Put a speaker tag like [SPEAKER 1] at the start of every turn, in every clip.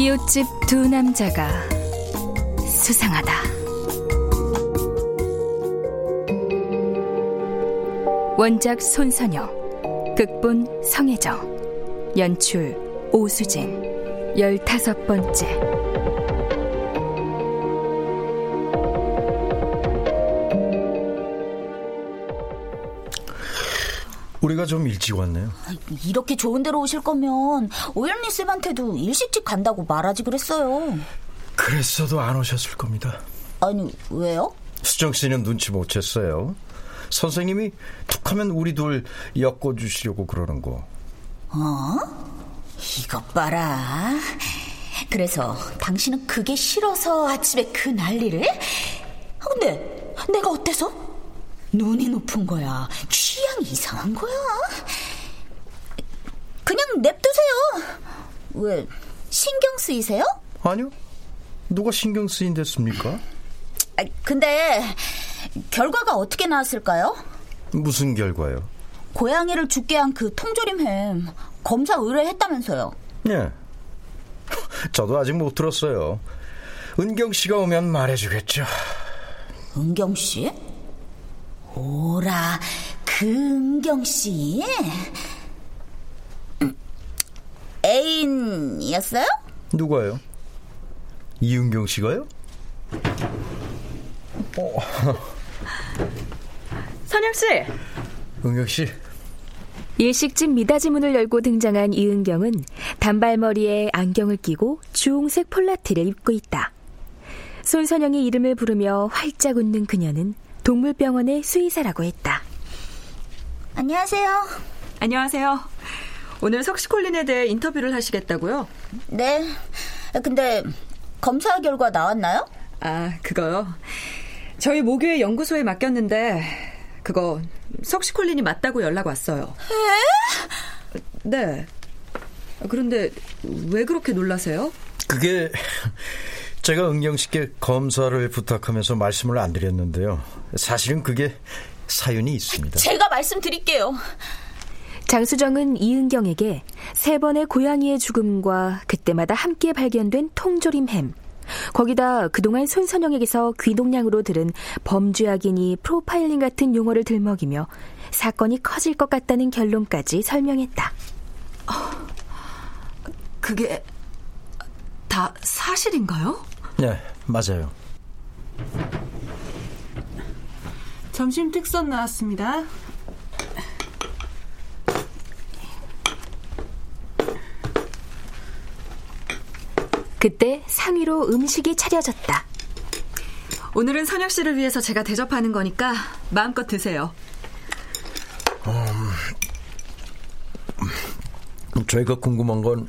[SPEAKER 1] 이웃집 두 남자가 수상하다. 원작 손선영, 극본 성혜정, 연출 오수진. 열다섯 번째
[SPEAKER 2] 우리가 좀 일찍 왔네요.
[SPEAKER 3] 이렇게 좋은 데로 오실 거면 오연리 쌤한테도 일식집 간다고 말하지 그랬어요.
[SPEAKER 2] 그랬어도 안 오셨을 겁니다.
[SPEAKER 3] 아니 왜요?
[SPEAKER 2] 수정 씨는 눈치 못 챘어요. 선생님이 툭하면 우리 둘 엮어 주시려고 그러는 거.
[SPEAKER 3] 어? 이것 봐라. 그래서 당신은 그게 싫어서 아침에 그 난리를? 근데 내가 어때서? 눈이 높은 거야. 취향이 이상한 거야. 그냥 냅두세요. 왜 신경 쓰이세요?
[SPEAKER 2] 아니요. 누가 신경 쓰인댔습니까?
[SPEAKER 3] 아, 근데 결과가 어떻게 나왔을까요?
[SPEAKER 2] 무슨 결과요?
[SPEAKER 3] 고양이를 죽게 한 그 통조림 햄 검사 의뢰했다면서요?
[SPEAKER 2] 예. 저도 아직 못 들었어요. 은경 씨가 오면 말해주겠죠.
[SPEAKER 3] 은경 씨? 오라, 그 은경 씨? 애인이었어요?
[SPEAKER 2] 누가요? 이은경 씨가요?
[SPEAKER 4] 어. 선영 씨.
[SPEAKER 2] 은경 씨.
[SPEAKER 1] 일식집 미닫이 문을 열고 등장한 이은경은 단발머리에 안경을 끼고 주홍색 폴라티를 입고 있다. 손선영의 이름을 부르며 활짝 웃는 그녀는 동물병원의 수의사라고 했다.
[SPEAKER 3] 안녕하세요.
[SPEAKER 4] 안녕하세요. 오늘 석시콜린에 대해 인터뷰를 하시겠다고요?
[SPEAKER 3] 네. 근데 검사 결과 나왔나요?
[SPEAKER 4] 아, 그거요. 저희 모교의 연구소에 맡겼는데 그거 석시콜린이 맞다고 연락 왔어요.
[SPEAKER 3] 에?
[SPEAKER 4] 네. 그런데 왜 그렇게 놀라세요?
[SPEAKER 2] 그게 제가 은경 씨께 검사를 부탁하면서 말씀을 안 드렸는데요. 사실은 그게 사연이 있습니다.
[SPEAKER 3] 제가 말씀드릴게요.
[SPEAKER 1] 장수정은 이은경에게 세 번의 고양이의 죽음과 그때마다 함께 발견된 통조림 햄, 거기다 그동안 손선영에게서 귀동량으로 들은 범죄 악인이 프로파일링 같은 용어를 들먹이며 사건이 커질 것 같다는 결론까지 설명했다.
[SPEAKER 4] 어, 그게 다 사실인가요?
[SPEAKER 2] 네, 맞아요.
[SPEAKER 5] 점심 특선 나왔습니다.
[SPEAKER 1] 그때 상위로 음식이 차려졌다.
[SPEAKER 4] 오늘은 선혁 씨를 위해서 제가 대접하는 거니까 마음껏 드세요.
[SPEAKER 2] 음, 저희가 궁금한 건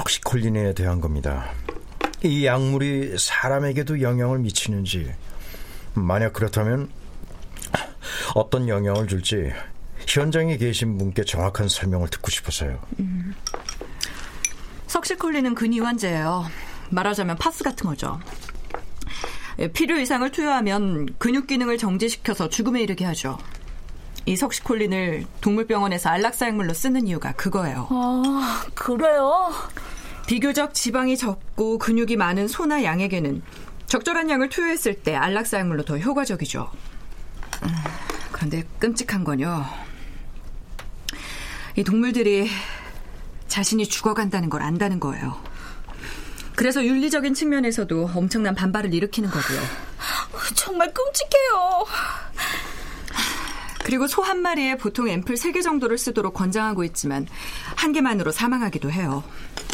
[SPEAKER 2] 석시콜린에 대한 겁니다. 이 약물이 사람에게도 영향을 미치는지, 만약 그렇다면 어떤 영향을 줄지 현장에 계신 분께 정확한 설명을 듣고 싶어서요. 음.
[SPEAKER 4] 석시콜린은 근이완제예요. 말하자면 파스 같은 거죠. 예, 필요 이상을 투여하면 근육 기능을 정지시켜서 죽음에 이르게 하죠. 이 석시콜린을 동물병원에서 안락사약물로 쓰는 이유가 그거예요.
[SPEAKER 3] 아, 그래요?
[SPEAKER 4] 비교적 지방이 적고 근육이 많은 소나 양에게는 적절한 양을 투여했을 때 안락사약물로 더 효과적이죠. 음, 그런데 끔찍한 건요. 이 동물들이 자신이 죽어간다는 걸 안다는 거예요. 그래서 윤리적인 측면에서도 엄청난 반발을 일으키는 거고요.
[SPEAKER 3] 정말 끔찍해요.
[SPEAKER 4] 그리고 소 한 마리에 보통 앰플 3개 정도를 쓰도록 권장하고 있지만 한 개만으로 사망하기도 해요.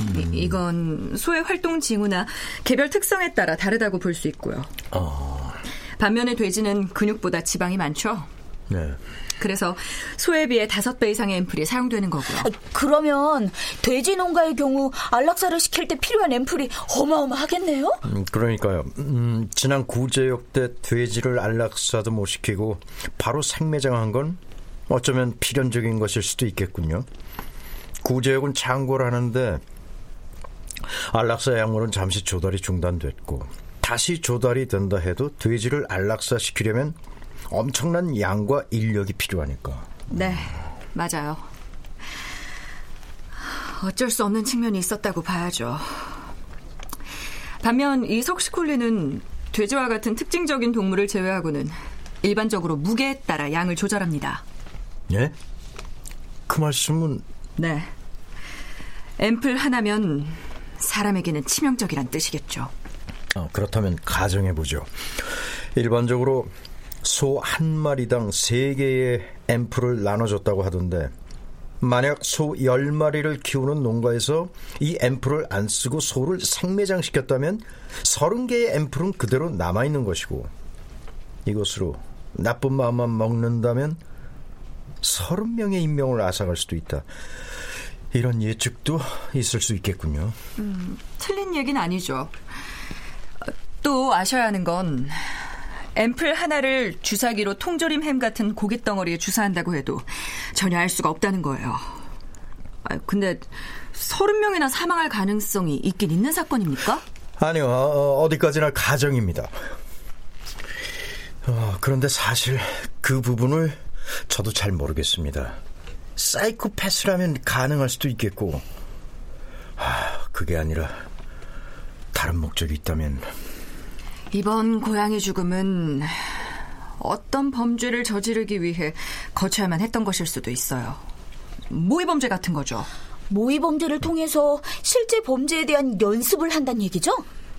[SPEAKER 4] 음. 이, 건 소의 활동 징후나 개별 특성에 따라 다르다고 볼 수 있고요. 어. 반면에 돼지는 근육보다 지방이 많죠. 네. 그래서 소에 비해 다섯 배 이상의 앰플이 사용되는 거고요. 아,
[SPEAKER 3] 그러면 돼지 농가의 경우 안락사를 시킬 때 필요한 앰플이 어마어마하겠네요?
[SPEAKER 2] 음, 그러니까요. 음, 지난 구제역 때 돼지를 안락사도 못 시키고 바로 생매장한 건 어쩌면 필연적인 것일 수도 있겠군요. 구제역은 창고를 하는데 안락사 약물은 잠시 조달이 중단됐고 다시 조달이 된다 해도 돼지를 안락사 시키려면 엄청난 양과 인력이 필요하니까.
[SPEAKER 4] 네, 맞아요. 어쩔 수 없는 측면이 있었다고 봐야죠. 반면 이 석시콜리는 돼지와 같은 특징적인 동물을 제외하고는 일반적으로 무게에 따라 양을 조절합니다.
[SPEAKER 2] 예? 그 말씀은?
[SPEAKER 4] 네. 앰플 하나면 사람에게는 치명적이란 뜻이겠죠.
[SPEAKER 2] 어, 그렇다면 가정해 보죠. 일반적으로 소 한 마리당 세개의 앰플을 나눠줬다고 하던데 만약 소 10마리를 키우는 농가에서 이 앰플을 안 쓰고 소를 생매장시켰다면 30개의 앰플은 그대로 남아있는 것이고 이것으로 나쁜 마음만 먹는다면 30명의 인명을 앗아갈 수도 있다. 이런 예측도 있을 수 있겠군요.
[SPEAKER 4] 음, 틀린 얘기는 아니죠. 또 아셔야 하는 건 앰플 하나를 주사기로 통조림 햄 같은 고깃 덩어리에 주사한다고 해도 전혀 알 수가 없다는 거예요. 아, 근데 서른 명이나 사망할 가능성이 있긴 있는 사건입니까?
[SPEAKER 2] 아니요, 어, 어디까지나 가정입니다. 어, 그런데 사실 그 부분을 저도 잘 모르겠습니다. 사이코패스라면 가능할 수도 있겠고, 아, 그게 아니라 다른 목적이 있다면
[SPEAKER 4] 이번 고양이 죽음은 어떤 범죄를 저지르기 위해 거쳐야만 했던 것일 수도 있어요. 모의 범죄 같은 거죠.
[SPEAKER 3] 모의 범죄를 통해서 실제 범죄에 대한 연습을 한다는 얘기죠?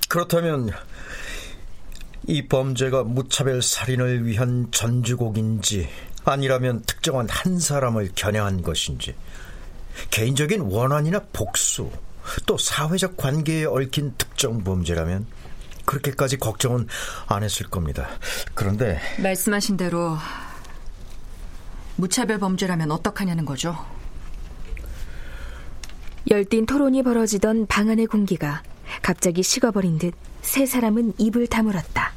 [SPEAKER 2] 그렇다면 이 범죄가 무차별 살인을 위한 전주곡인지 아니라면 특정한 한 사람을 겨냥한 것인지 개인적인 원한이나 복수 또 사회적 관계에 얽힌 특정 범죄라면 그렇게까지 걱정은 안 했을 겁니다. 그런데
[SPEAKER 4] 말씀하신 대로 무차별 범죄라면 어떡하냐는 거죠.
[SPEAKER 1] 열띤 토론이 벌어지던 방 안의 공기가 갑자기 식어버린 듯 세 사람은 입을 다물었다.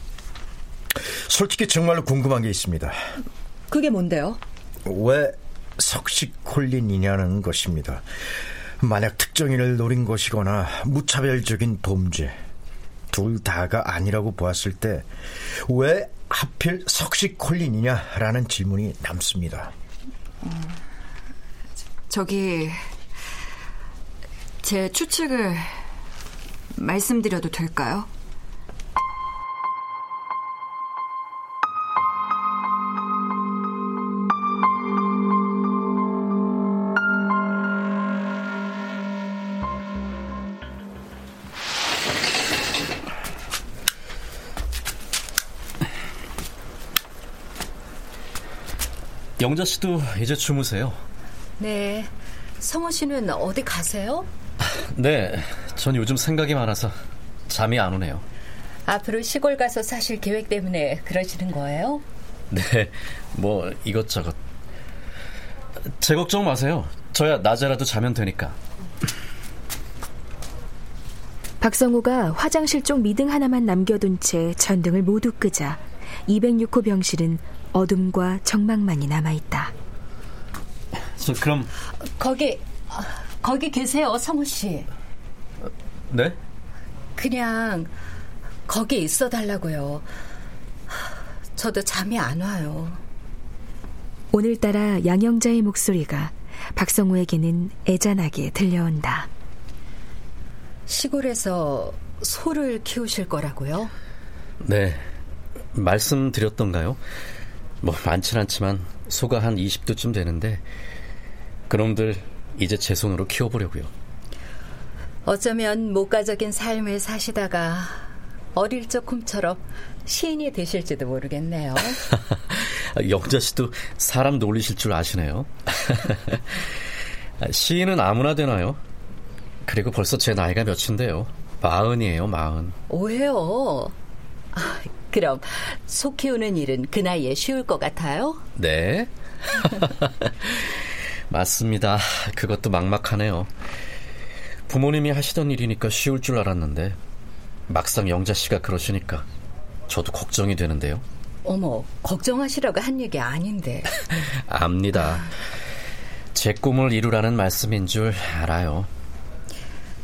[SPEAKER 2] 솔직히 정말로 궁금한 게 있습니다.
[SPEAKER 4] 그게 뭔데요?
[SPEAKER 2] 왜 석식콜린이냐는 것입니다. 만약 특정인을 노린 것이거나 무차별적인 범죄, 둘 다가 아니라고 보았을 때 왜 하필 석식 콜린이냐라는 질문이 남습니다. 음,
[SPEAKER 4] 저기 제 추측을 말씀드려도 될까요?
[SPEAKER 6] 영자 씨도 이제 주무세요.
[SPEAKER 7] 네. 성호 씨는 어디 가세요?
[SPEAKER 6] 네. 전 요즘 생각이 많아서 잠이 안 오네요.
[SPEAKER 7] 앞으로 시골 가서 사실 계획 때문에 그러시는 거예요?
[SPEAKER 6] 네. 뭐 이것저것. 제 걱정 마세요. 저야 낮에라도 자면 되니까.
[SPEAKER 1] 박성우가 화장실 쪽 미등 하나만 남겨둔 채 전등을 모두 끄자 206호 병실은 어둠과 정막만이 남아있다.
[SPEAKER 6] 저 그럼
[SPEAKER 7] 거기 거기 계세요, 성우 씨.
[SPEAKER 6] 네?
[SPEAKER 7] 그냥 거기 있어 달라고요. 저도 잠이 안 와요.
[SPEAKER 1] 오늘따라 양영자의 목소리가 박성우에게는 애잔하게 들려온다.
[SPEAKER 7] 시골에서 소를 키우실 거라고요?
[SPEAKER 6] 네. 말씀드렸던가요? 뭐 많진 않지만 소가 한 20도쯤 되는데 그놈들 이제 제 손으로 키워보려고요.
[SPEAKER 7] 어쩌면 목가적인 삶을 사시다가 어릴 적 곰처럼 시인이 되실지도 모르겠네요.
[SPEAKER 6] 영자 씨도 사람 놀리실 줄 아시네요. 시인은 아무나 되나요? 그리고 벌써 제 나이가 몇인데요. 마흔이에요, 마흔.
[SPEAKER 7] 오해요. 아, 그럼 소 키우는 일은 그 나이에 쉬울 것 같아요?
[SPEAKER 6] 네. 맞습니다. 그것도 막막하네요. 부모님이 하시던 일이니까 쉬울 줄 알았는데 막상 영자 씨가 그러시니까 저도 걱정이 되는데요.
[SPEAKER 7] 어머, 걱정하시라고 한 얘기 아닌데.
[SPEAKER 6] 압니다. 제 꿈을 이루라는 말씀인 줄 알아요.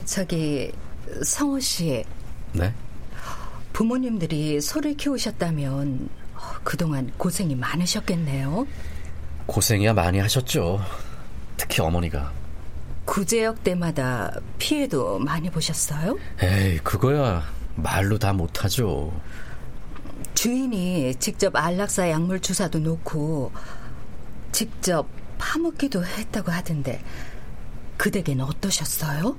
[SPEAKER 7] 저기 성호 씨.
[SPEAKER 6] 네?
[SPEAKER 7] 부모님들이 소를 키우셨다면 그동안 고생이 많으셨겠네요.
[SPEAKER 6] 고생이야 많이 하셨죠. 특히 어머니가.
[SPEAKER 7] 구제역 때마다 피해도 많이 보셨어요?
[SPEAKER 6] 에이, 그거야 말로 다 못하죠.
[SPEAKER 7] 주인이 직접 안락사 약물 주사도 놓고 직접 파묻기도 했다고 하던데 그 댁엔 어떠셨어요?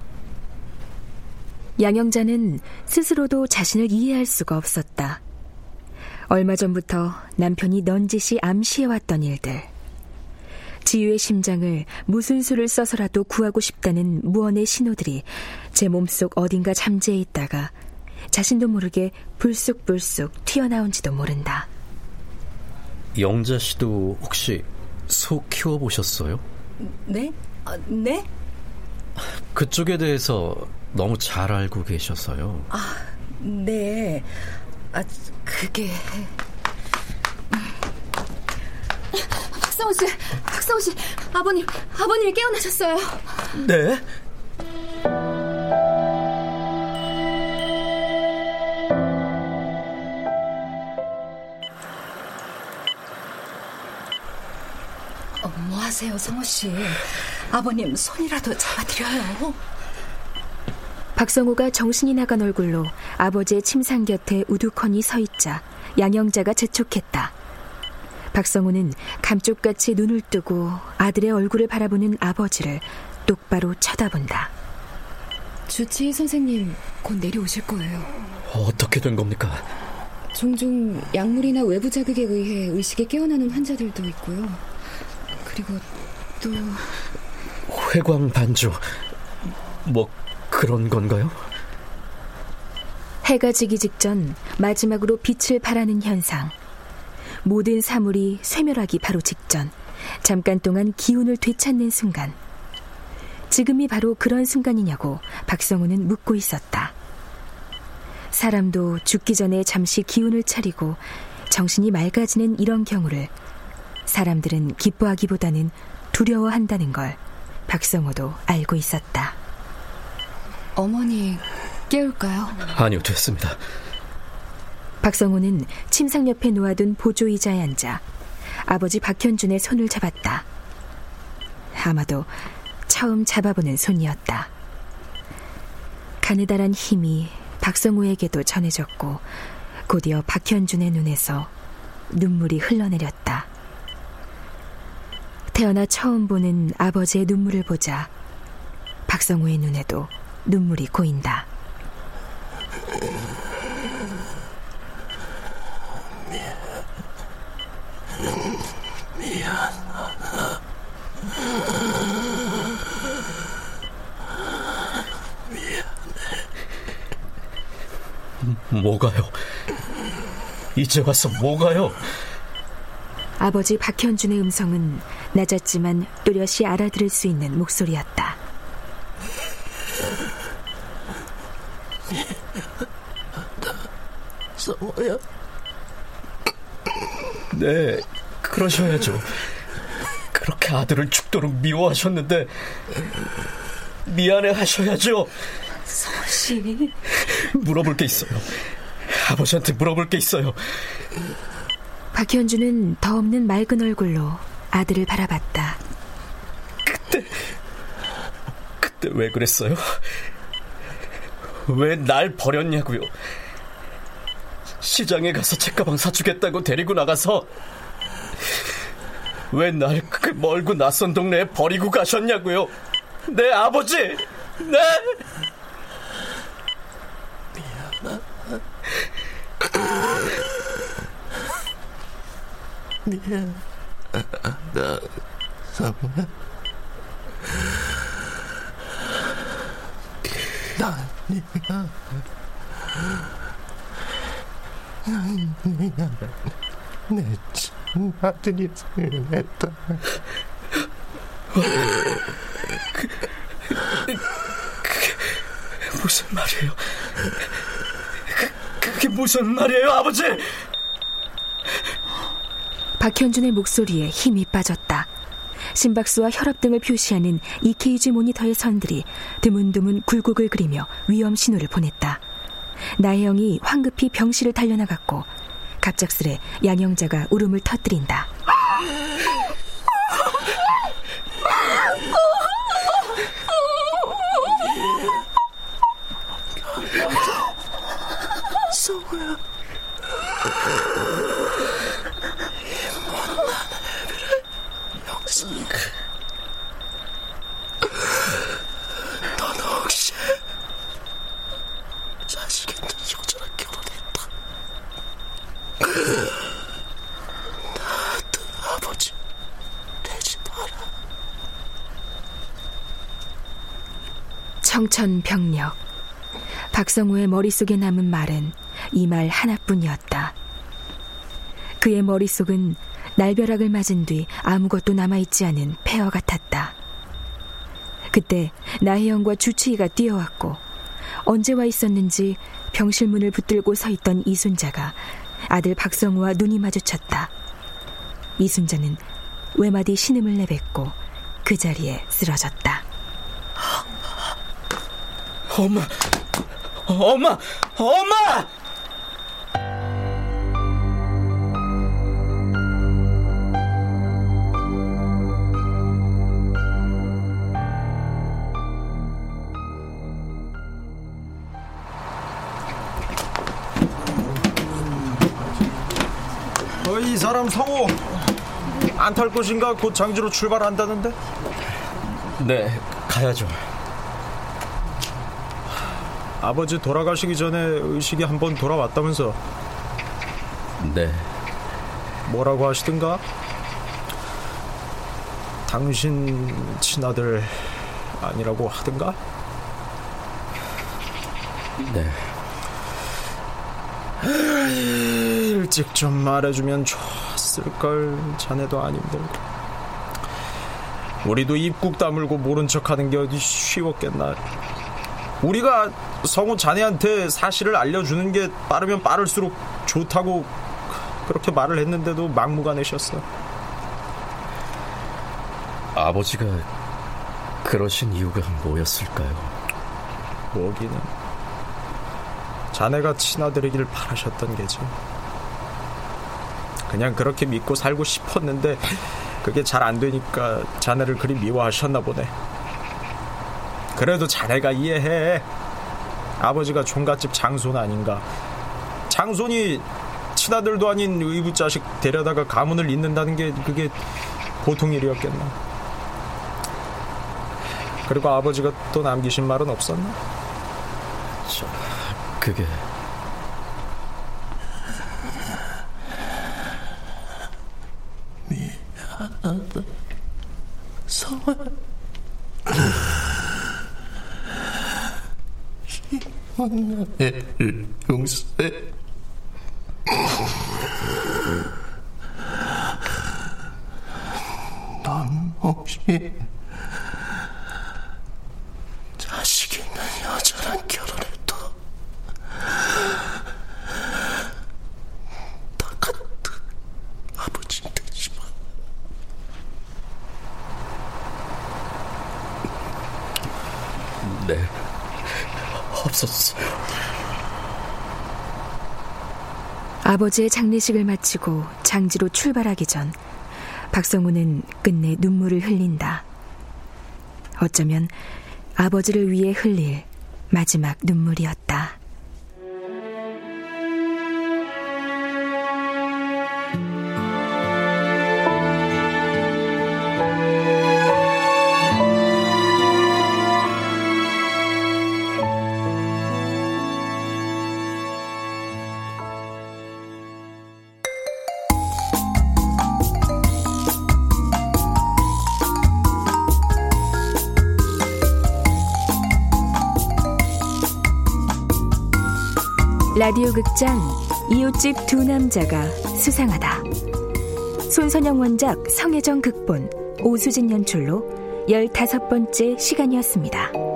[SPEAKER 1] 양영자는 스스로도 자신을 이해할 수가 없었다. 얼마 전부터 남편이 넌지시 암시해왔던 일들. 지유의 심장을 무슨 수를 써서라도 구하고 싶다는 무언의 신호들이 제 몸속 어딘가 잠재해 있다가 자신도 모르게 불쑥불쑥 튀어나온지도 모른다.
[SPEAKER 6] 영자 씨도 혹시 소 키워보셨어요?
[SPEAKER 7] 네? 아, 네?
[SPEAKER 6] 그쪽에 대해서 너무 잘 알고 계셔서요.
[SPEAKER 7] 아, 네. 아, 그게.
[SPEAKER 8] 박성호 씨, 박성호 씨, 아버님, 아버님이 깨어나셨어요.
[SPEAKER 6] 네?
[SPEAKER 7] 어, 뭐 하세요, 성호 씨? 아버님 손이라도 잡아드려요.
[SPEAKER 1] 박성우가 정신이 나간 얼굴로 아버지의 침상 곁에 우두커니 서 있자 양영자가 재촉했다. 박성우는 감쪽같이 눈을 뜨고 아들의 얼굴을 바라보는 아버지를 똑바로 쳐다본다.
[SPEAKER 8] 주치의 선생님 곧 내려오실 거예요.
[SPEAKER 6] 어떻게 된 겁니까?
[SPEAKER 8] 종종 약물이나 외부 자극에 의해 의식에 깨어나는 환자들도 있고요. 그리고 또
[SPEAKER 6] 회광 반조 뭐 그런 건가요?
[SPEAKER 1] 해가 지기 직전 마지막으로 빛을 발하는 현상. 모든 사물이 쇠멸하기 바로 직전. 잠깐 동안 기운을 되찾는 순간. 지금이 바로 그런 순간이냐고 박성우는 묻고 있었다. 사람도 죽기 전에 잠시 기운을 차리고 정신이 맑아지는 이런 경우를 사람들은 기뻐하기보다는 두려워한다는 걸 박성호도 알고 있었다.
[SPEAKER 8] 어머니 깨울까요?
[SPEAKER 6] 아니요, 됐습니다.
[SPEAKER 1] 박성호는 침상 옆에 놓아둔 보조 의자에 앉아 아버지 박현준의 손을 잡았다. 아마도 처음 잡아보는 손이었다. 가느다란 힘이 박성호에게도 전해졌고 곧이어 박현준의 눈에서 눈물이 흘러내렸다. 태어나 처음 보는 아버지의 눈물을 보자 박성호의 눈에도 눈물이 고인다.
[SPEAKER 9] 미안.
[SPEAKER 6] 미안해. 뭐가요? 이제 와서 뭐가요?
[SPEAKER 1] 아버지 박현준의 음성은 낮았지만 또렷이 알아들을 수 있는 목소리였다.
[SPEAKER 9] 성호야.
[SPEAKER 6] 네, 그러셔야죠. 그렇게 아들을 죽도록 미워하셨는데 미안해 하셔야죠.
[SPEAKER 7] 서씨.
[SPEAKER 6] 물어볼 게 있어요. 아버지한테 물어볼 게 있어요.
[SPEAKER 1] 박현주는 더 없는 맑은 얼굴로 아들을 바라봤다.
[SPEAKER 6] 그때, 그때 왜 그랬어요? 왜 날 버렸냐고요? 시장에 가서 책가방 사주겠다고 데리고 나가서 왜 날 그 멀고 낯선 동네에 버리고 가셨냐고요? 내 아버지! 네!
[SPEAKER 10] 미안하다, 성우야. 난 네가 내 친아들이 생했다.
[SPEAKER 6] 그, 그게 무슨 말이에요? 그, 그게 무슨 말이에요, 아버지?
[SPEAKER 1] 박현준의 목소리에 힘이 빠졌다. 심박수와 혈압 등을 표시하는 EKG 모니터의 선들이 드문드문 굴곡을 그리며 위험 신호를 보냈다. 나혜영이 황급히 병실을 달려나갔고 갑작스레 양영자가 울음을 터뜨린다.
[SPEAKER 10] 성우야. 넌 혹시 자식 있는 여자랑 결혼했다. 나도 아버지 되지 마라.
[SPEAKER 1] 청 천벽력. 박성우의 머릿속에 남은 말은 이 말 하나뿐이었다. 그의 머릿속은 날벼락을 맞은 뒤 아무것도 남아있지 않은 폐허 같았다. 그때 나혜영과 주치의가 뛰어왔고 언제 와 있었는지 병실 문을 붙들고 서 있던 이순자가 아들 박성우와 눈이 마주쳤다. 이순자는 외마디 신음을 내뱉고 그 자리에 쓰러졌다.
[SPEAKER 6] 엄마, 엄마, 엄마!
[SPEAKER 11] 어, 이 사람 성우 안탈 것인가? 곧 장지로 출발한다는데?
[SPEAKER 6] 네, 가야죠.
[SPEAKER 11] 아버지 돌아가시기 전에 의식이 한 번 돌아왔다면서?
[SPEAKER 6] 네.
[SPEAKER 11] 뭐라고 하시던가? 당신 친아들 아니라고 하던가?
[SPEAKER 6] 네.
[SPEAKER 11] 일찍 좀 말해주면 좋았을걸 자네도 아닌데 우리도 입국 다물고 모른 척하는 게 어디 쉬웠겠나 우리가 성우 자네한테 사실을 알려주는 게 빠르면 빠를수록 좋다고 그렇게 말을 했는데도 막무가내셨어
[SPEAKER 6] 아버지가 그러신 이유가 뭐였을까요?
[SPEAKER 11] 뭐기는 자네가 친아들이길 바라셨던 게지. 그냥 그렇게 믿고 살고 싶었는데 그게 잘 안 되니까 자네를 그리 미워하셨나 보네. 그래도 자네가 이해해. 아버지가 종갓집 장손 아닌가. 장손이 친아들도 아닌 의붓 자식 데려다가 가문을 잇는다는 게 그게 보통 일이었겠나. 그리고 아버지가 또 남기신 말은 없었나?
[SPEAKER 6] 저... 그게
[SPEAKER 10] 미안하다 성아 이혼나를 용서해 넌 혹시 자식 있는 여자랑 결혼해도 나 같은 아버지 되지 마.
[SPEAKER 6] 없었어요.
[SPEAKER 1] 아버지의 장례식을 마치고 장지로 출발하기 전 박성우는 끝내 눈물을 흘린다. 어쩌면 아버지를 위해 흘릴 마지막 눈물이었다. 라디오 극장 이웃집 두 남자가 수상하다. 손선영 원작 성혜정 극본 오수진 연출로 15번째 시간이었습니다.